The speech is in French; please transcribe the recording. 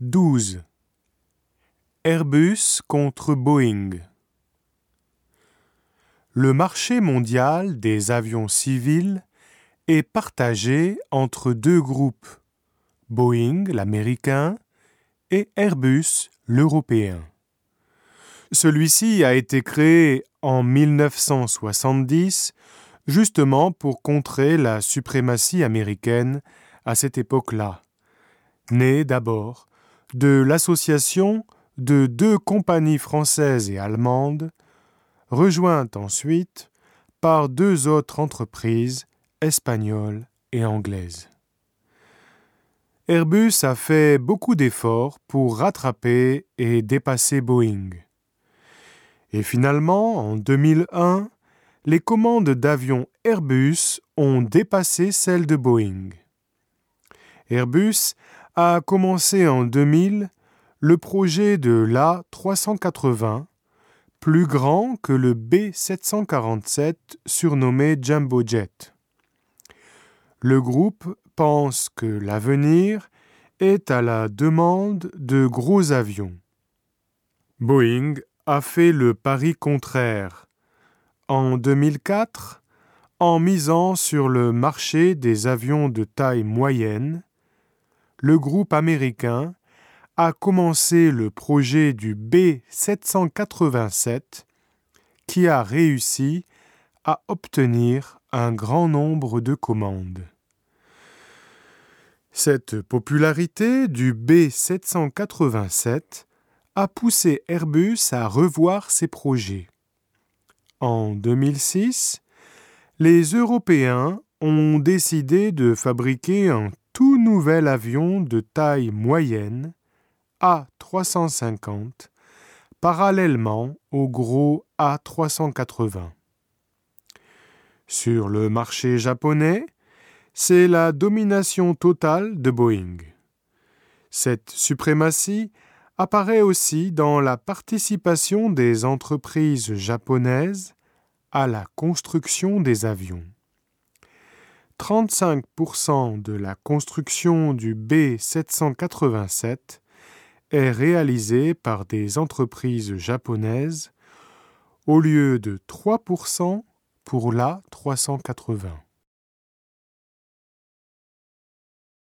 12. Airbus contre Boeing. Le marché mondial des avions civils est partagé entre deux groupes, Boeing, l'américain, et Airbus, l'européen. Celui-ci a été créé en 1970 justement pour contrer la suprématie américaine à cette époque-là. Né d'abord de l'association de deux compagnies françaises et allemandes, rejointes ensuite par deux autres entreprises espagnoles et anglaises. Airbus a fait beaucoup d'efforts pour rattraper et dépasser Boeing. Et finalement, en 2001, les commandes d'avions Airbus ont dépassé celles de Boeing. Airbus a commencé en 2000 le projet de l'A380, plus grand que le B747 surnommé Jumbo Jet. Le groupe pense que l'avenir est à la demande de gros avions. Boeing a fait le pari contraire. En 2004, en misant sur le marché des avions de taille moyenne, le groupe américain a commencé le projet du B787 qui a réussi à obtenir un grand nombre de commandes. Cette popularité du B787 a poussé Airbus à revoir ses projets. En 2006, les Européens ont décidé de fabriquer un nouvel avion de taille moyenne A350 parallèlement au gros A380. Sur le marché japonais, c'est la domination totale de Boeing. Cette suprématie apparaît aussi dans la participation des entreprises japonaises à la construction des avions. 35% de la construction du B787 est réalisée par des entreprises japonaises au lieu de 3% pour l'A380.